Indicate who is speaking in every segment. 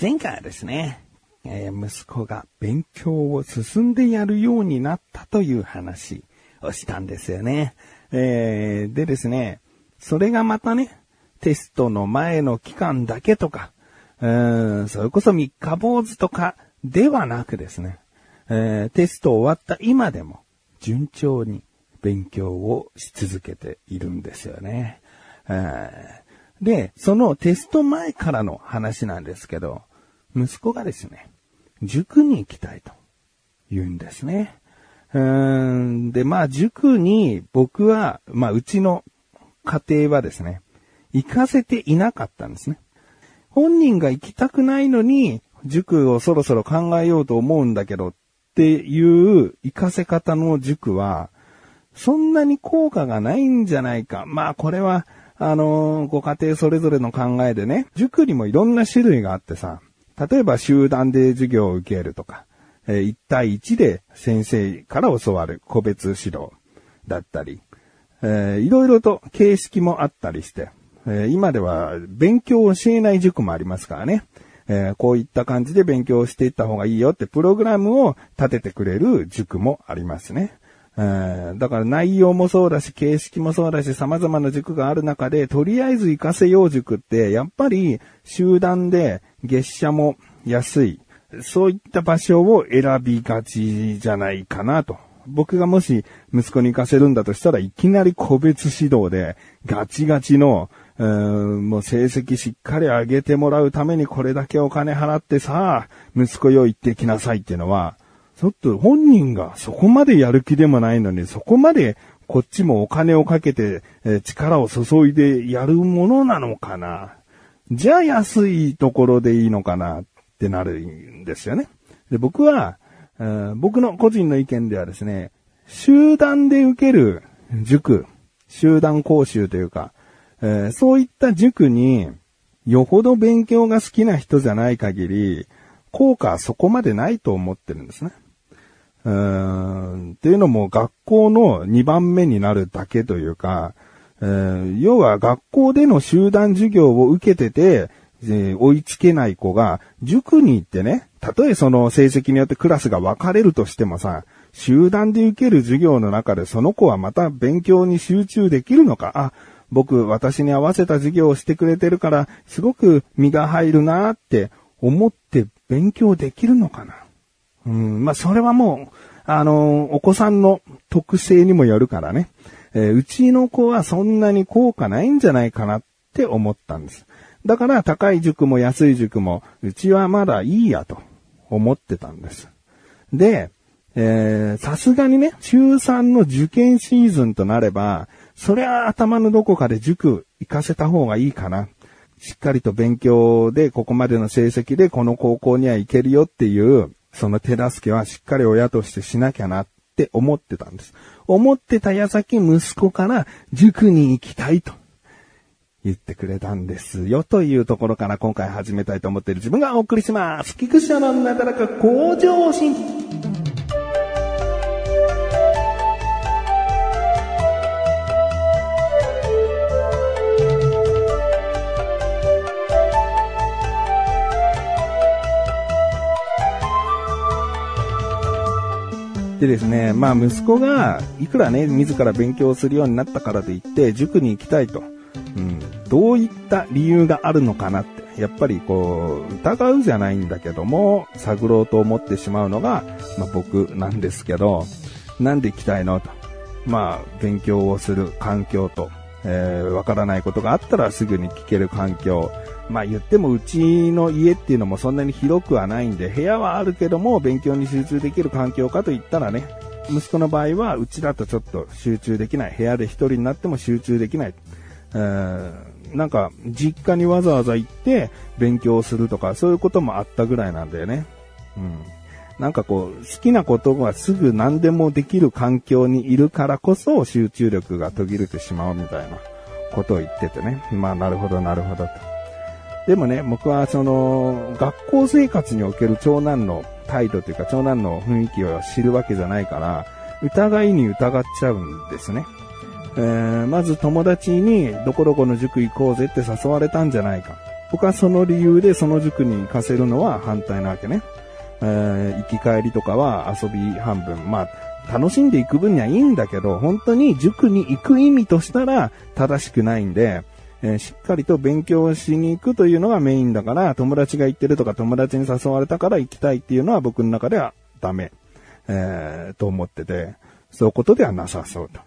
Speaker 1: 前回はですね、えー息子が勉強を進んでやるようになったという話をしたんですよね。えーでですね、それがまたね、テストの前の期間だけとか、うーん、それこそ三日坊主とかではなくですね、えーテスト終わった今でも順調に勉強をし続けているんですよね。えで、そのテスト前からの話なんですけど、息子がですね、塾に行きたいと言うんですね。うーんで、まあ塾に僕は、まあうちの家庭はですね、行かせていなかったんですね。本人が行きたくないのに、塾をそろそろ考えようと思うんだけどっていう行かせ方の塾は、そんなに効果がないんじゃないか。まあこれは、あのーご家庭それぞれの考えでね、塾にもいろんな種類があってさ、例えば集団で授業を受けるとか、えー1対1で先生から教わる個別指導だったり、えーいろいろと形式もあったりして、えー今では勉強を教えない塾もありますからね。えーこういった感じで勉強していった方がいいよってプログラムを立ててくれる塾もありますね。えーだから内容もそうだし、形式もそうだし、様々な塾がある中で、とりあえず行かせよう塾って、やっぱり集団で月謝も安い、そういった場所を選びがちじゃないかなと。僕がもし息子に行かせるんだとしたらいきなり個別指導でガチガチの、うーんもう成績しっかり上げてもらうためにこれだけお金払ってさ、息子よ行ってきなさいっていうのは、ちょっと本人がそこまでやる気でもないのに、そこまでこっちもお金をかけて、え力を注いでやるものなのかな。じゃあ安いところでいいのかなってなるんですよね。で僕は、え僕の個人の意見ではですね、集団で受ける塾、集団講習というか、えーそういった塾に、よほど勉強が好きな人じゃない限り、効果はそこまでないと思ってるんですね。うーん。っていうのも学校の2番目になるだけというか、えー要は学校での集団授業を受けてて、えー追いつけない子が塾に行ってね、たとえその成績によってクラスが分かれるとしてもさ、集団で受ける授業の中でその子はまた勉強に集中できるのか、あ、僕、私に合わせた授業をしてくれてるから、すごく身が入るなって思って勉強できるのかな。うん、まあ、それはもう、あのお子さんの特性にもよるからね。えーうちの子はそんなに効果ないんじゃないかなって思ったんです。だから高い塾も安い塾も、うちはまだいいやと思ってたんです。で、えさすがにね、中3の受験シーズンとなれば、そりゃ頭のどこかで塾行かせた方がいいかな。しっかりと勉強でここまでの成績でこの高校には行けるよっていう、その手助けはしっかり親としてしなきゃなって思ってたんです。思ってた矢先息子から塾に行きたいと言ってくれたんですよというところから今回始めたいと思っている自分がお送りします。菊池のなだらか向上心。でですね、まあ息子がいくらね、自ら勉強するようになったからといって、塾に行きたいと。うん。どういった理由があるのかなって。やっぱりこう、疑うじゃないんだけども、探ろうと思ってしまうのが、まあ僕なんですけど、なんで行きたいのと。まあ、勉強をする環境と、えーわからないことがあったらすぐに聞ける環境。まあ言ってもうちの家っていうのもそんなに広くはないんで、部屋はあるけども勉強に集中できる環境かといったらね、息子の場合はうちだとちょっと集中できない。部屋で一人になっても集中できない。えーんなんか実家にわざわざ行って勉強するとかそういうこともあったぐらいなんだよね。うん。なんかこう、好きなことがすぐ何でもできる環境にいるからこそ集中力が途切れてしまうみたいなことを言っててね。まあなるほどなるほどと。でもね、僕はその、学校生活における長男の態度というか長男の雰囲気を知るわけじゃないから、疑いに疑っちゃうんですね。えーまず友達にどこどこの塾行こうぜって誘われたんじゃないか。僕はその理由でその塾に行かせるのは反対なわけね。えー、行き帰りとかは遊び半分。まあ、楽しんでいく分にはいいんだけど、本当に塾に行く意味としたら正しくないんで、えー、しっかりと勉強しに行くというのがメインだから、友達が行ってるとか友達に誘われたから行きたいっていうのは僕の中ではダメ、えー、と思ってて、そういうことではなさそうと。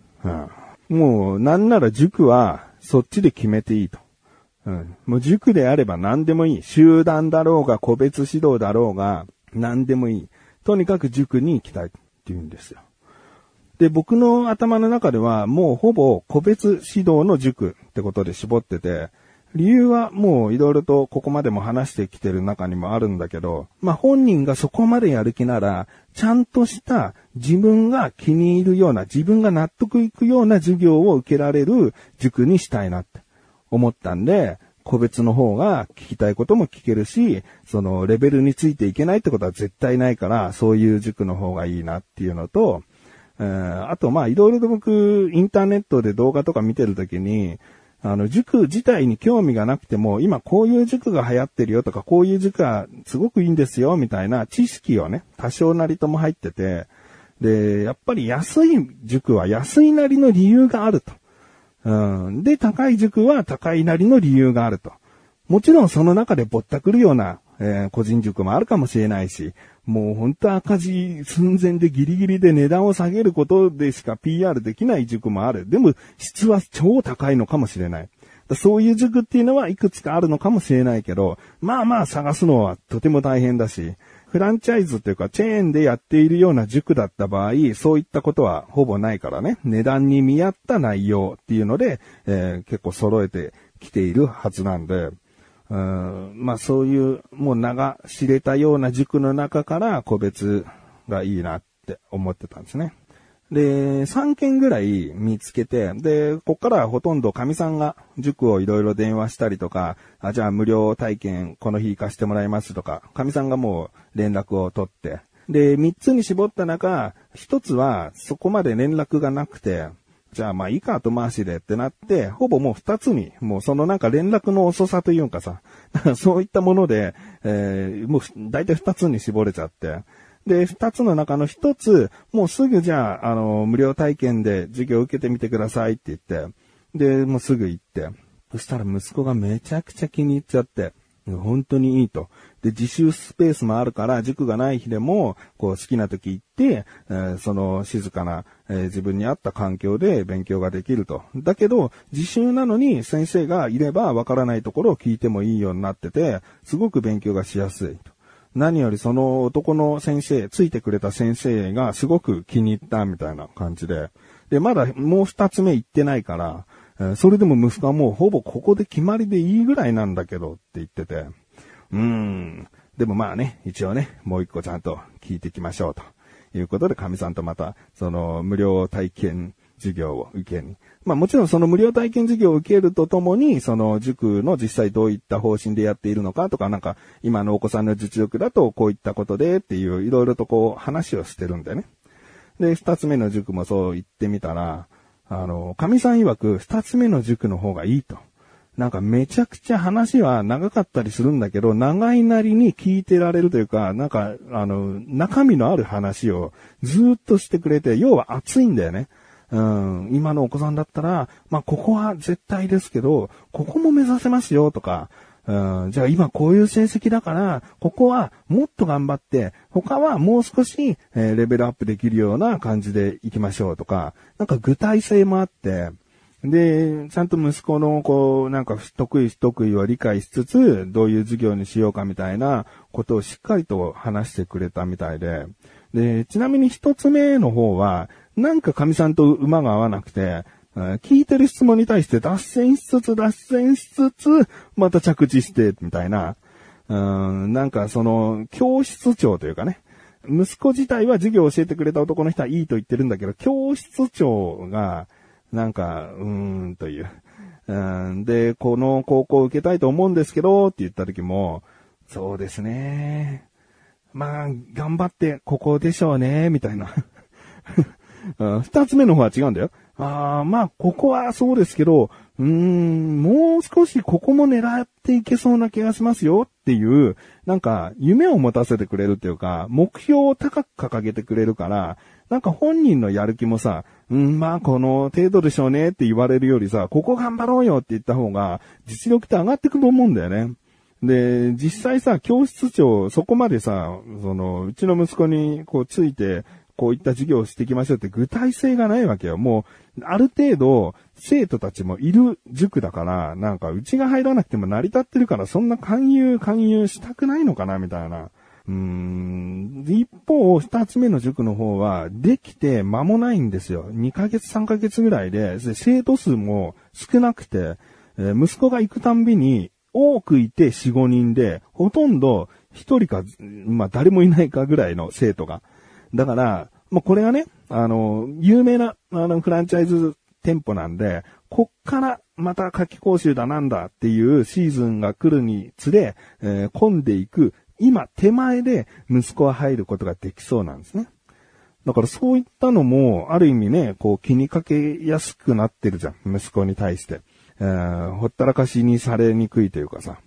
Speaker 1: うん、もう、なんなら塾はそっちで決めていいと。うん、もう塾であれば何でもいい。集団だろうが、個別指導だろうが、何でもいい。とにかく塾に行きたいって言うんですよ。で、僕の頭の中ではもうほぼ個別指導の塾ってことで絞ってて、理由はもういろいろとここまでも話してきてる中にもあるんだけど、まあ本人がそこまでやる気なら、ちゃんとした自分が気に入るような、自分が納得いくような授業を受けられる塾にしたいなって思ったんで、個別の方が聞きたいことも聞けるし、そのレベルについていけないってことは絶対ないから、そういう塾の方がいいなっていうのと、えー、あとまあいろいろと僕、インターネットで動画とか見てるときに、あの、塾自体に興味がなくても、今こういう塾が流行ってるよとか、こういう塾がすごくいいんですよ、みたいな知識をね、多少なりとも入ってて、で、やっぱり安い塾は安いなりの理由があると。うん。で、高い塾は高いなりの理由があると。もちろんその中でぼったくるような、えー、個人塾もあるかもしれないし、もう本当赤字寸前でギリギリで値段を下げることでしか PR できない塾もある。でも質は超高いのかもしれない。そういう塾っていうのはいくつかあるのかもしれないけど、まあまあ探すのはとても大変だし、フランチャイズというかチェーンでやっているような塾だった場合、そういったことはほぼないからね、値段に見合った内容っていうので、えー、結構揃えてきているはずなんで、うん、まあそういう、もう名が知れたような塾の中から個別がいいなって思ってたんですね。で、3件ぐらい見つけて、で、こっからほとんど神さんが塾をいろいろ電話したりとか、あ、じゃあ無料体験この日行かしてもらいますとか、神さんがもう連絡を取って、で、3つに絞った中、1つはそこまで連絡がなくて、じゃあまあいいか後回しでってなって、ほぼもう二つに、もうそのなんか連絡の遅さというかさ、そういったもので、えー、もう大体二つに絞れちゃって、で、二つの中の一つ、もうすぐじゃあ、あの、無料体験で授業を受けてみてくださいって言って、で、もうすぐ行って、そしたら息子がめちゃくちゃ気に入っちゃって、本当にいいと。で、自習スペースもあるから、塾がない日でも、こう好きな時行って、えー、その静かな、えー、自分に合った環境で勉強ができると。だけど、自習なのに先生がいればわからないところを聞いてもいいようになってて、すごく勉強がしやすいと。何よりその男の先生、ついてくれた先生がすごく気に入ったみたいな感じで。で、まだもう二つ目行ってないから、それでも息子はもうほぼここで決まりでいいぐらいなんだけどって言ってて、うーん。でもまあね、一応ね、もう一個ちゃんと聞いていきましょうということで、神さんとまた、その無料体験授業を受けに。まあもちろんその無料体験授業を受けるとともに、その塾の実際どういった方針でやっているのかとか、なんか今のお子さんの実力だとこういったことでっていう、いろいろとこう話をしてるんだよね。で、二つ目の塾もそう言ってみたら、あの、神さん曰く二つ目の塾の方がいいと。なんかめちゃくちゃ話は長かったりするんだけど、長いなりに聞いてられるというか、なんか、あの、中身のある話をずっとしてくれて、要は熱いんだよね。うん、今のお子さんだったら、まあ、ここは絶対ですけど、ここも目指せますよとか、うん、じゃあ今こういう成績だから、ここはもっと頑張って、他はもう少し、えー、レベルアップできるような感じで行きましょうとか、なんか具体性もあって、で、ちゃんと息子の、こう、なんか得意不得意を理解しつつ、どういう授業にしようかみたいなことをしっかりと話してくれたみたいで、で、ちなみに一つ目の方は、なんか神さんと馬が合わなくて、聞いてる質問に対して脱線しつつ、脱線しつつ、また着地して、みたいな。うん、なんかその、教室長というかね。息子自体は授業を教えてくれた男の人はいいと言ってるんだけど、教室長が、なんか、うーん、という。うん、で、この高校を受けたいと思うんですけど、って言った時も、そうですね。まあ、頑張って、ここでしょうね、みたいな。二つ目の方は違うんだよ。あ、まあ、ここはそうですけど、うーん、もう少しここも狙っていけそうな気がしますよっていう、なんか、夢を持たせてくれるっていうか、目標を高く掲げてくれるから、なんか本人のやる気もさ、うん、まあこの程度でしょうねって言われるよりさ、ここ頑張ろうよって言った方が、実力って上がってくると思うんだよね。で、実際さ、教室長、そこまでさ、その、うちの息子にこうついて、こういった授業をしていきましょうって具体性がないわけよ。もう、ある程度、生徒たちもいる塾だから、なんか、うちが入らなくても成り立ってるから、そんな勧誘、勧誘したくないのかな、みたいな。うーん。一方、二つ目の塾の方は、できて間もないんですよ。2ヶ月、3ヶ月ぐらいで、生徒数も少なくて、えー、息子が行くたんびに、多くいて4、5人で、ほとんど1人か、まあ誰もいないかぐらいの生徒が。だから、まあこれがね、あの、有名な、あの、フランチャイズ店舗なんで、こっからまた夏季講習だなんだっていうシーズンが来るにつれ、えー、混んでいく、今手前で息子は入ることができそうなんですね。だからそういったのも、ある意味ね、こう気にかけやすくなってるじゃん、息子に対して。えー、ほったらかしにされにくいというかさ。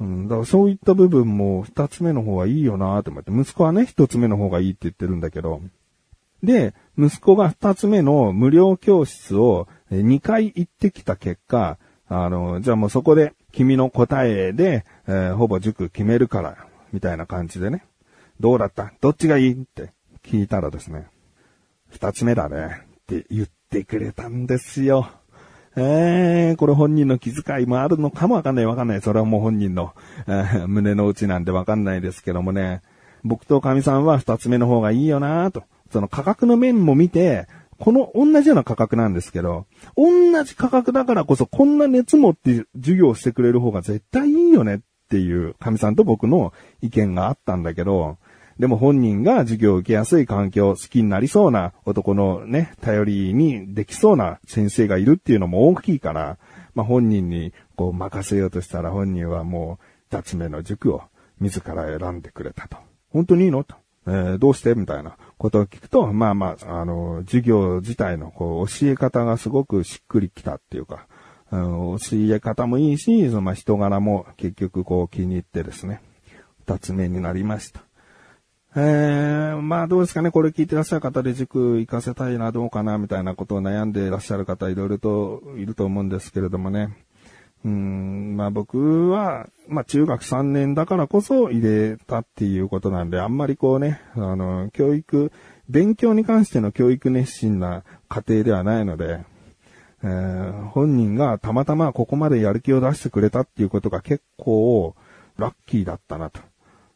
Speaker 1: うん、だからそういった部分も二つ目の方がいいよなと思って、息子はね、一つ目の方がいいって言ってるんだけど、で、息子が二つ目の無料教室を二回行ってきた結果、あの、じゃあもうそこで君の答えで、えー、ほぼ塾決めるから、みたいな感じでね。どうだった？どっちがいい？って聞いたらですね、二つ目だねって言ってくれたんですよ。えー、これ本人の気遣いもあるのかもわかんないわかんない。それはもう本人の、えー、胸の内なんでわかんないですけどもね。僕と神さんは二つ目の方がいいよなと。その価格の面も見て、この同じような価格なんですけど、同じ価格だからこそこんな熱持って授業してくれる方が絶対いいよねっていう神さんと僕の意見があったんだけど、でも本人が授業を受けやすい環境、好きになりそうな男のね、頼りにできそうな先生がいるっていうのも大きいから、まあ本人にこう任せようとしたら本人はもう二つ目の塾を自ら選んでくれたと。本当にいいのと。えー、どうしてみたいなことを聞くと、まあまあ、あの、授業自体のこう教え方がすごくしっくりきたっていうか、うん、教え方もいいし、その人柄も結局こう気に入ってですね、二つ目になりました。えー、まあどうですかね、これ聞いてらっしゃる方で塾行かせたいな、どうかな、みたいなことを悩んでらっしゃる方いろいろといると思うんですけれどもね。うん、まあ僕は、まあ中学3年だからこそ入れたっていうことなんで、あんまりこうね、あの、教育、勉強に関しての教育熱心な家庭ではないので、えー、本人がたまたまここまでやる気を出してくれたっていうことが結構ラッキーだったなと。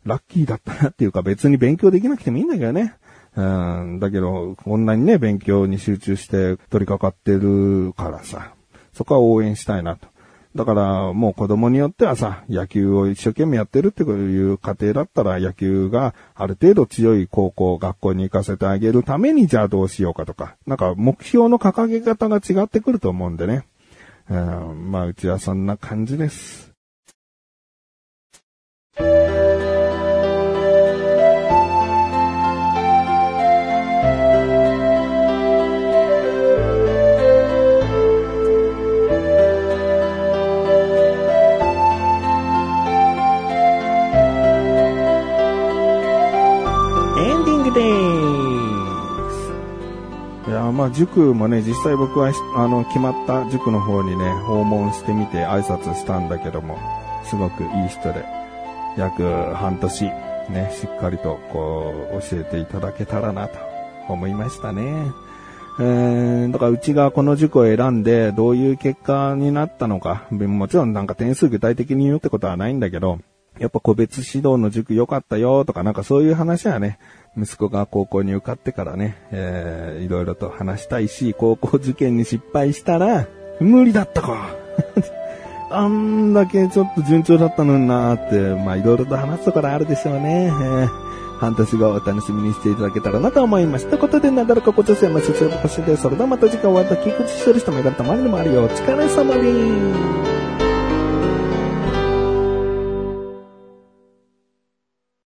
Speaker 1: ラッキーだったなっていうか別に勉強できなくてもいいんだけどね。うん、だけど、こんなにね、勉強に集中して取り掛かってるからさ、そこは応援したいなと。だから、もう子供によってはさ、野球を一生懸命やってるっていう家庭だったら、野球がある程度強い高校、学校に行かせてあげるために、じゃあどうしようかとか、なんか目標の掲げ方が違ってくると思うんでね。うん、まあ、うちはそんな感じです。いやまあ塾もね、実際僕は、あの、決まった塾の方にね、訪問してみて挨拶したんだけども、すごくいい人で、約半年、ね、しっかりと、こう、教えていただけたらなと思いましたね。えー、だからうちがこの塾を選んで、どういう結果になったのか、もちろんなんか点数具体的に言うってことはないんだけど、やっぱ個別指導の塾良かったよとかなんかそういう話はね、息子が高校に受かってからね、えー、いろいろと話したいし、高校受験に失敗したら、無理だったか。あんだけちょっと順調だったのになーって、まあいろいろと話すところあるでしょうね。えー、半年後お楽しみにしていただけたらなと思います。ということで、なだらかご女性の出場星で、それではまた次回終わった菊池処理したメガネたまりでもあるよ。お疲れ様です。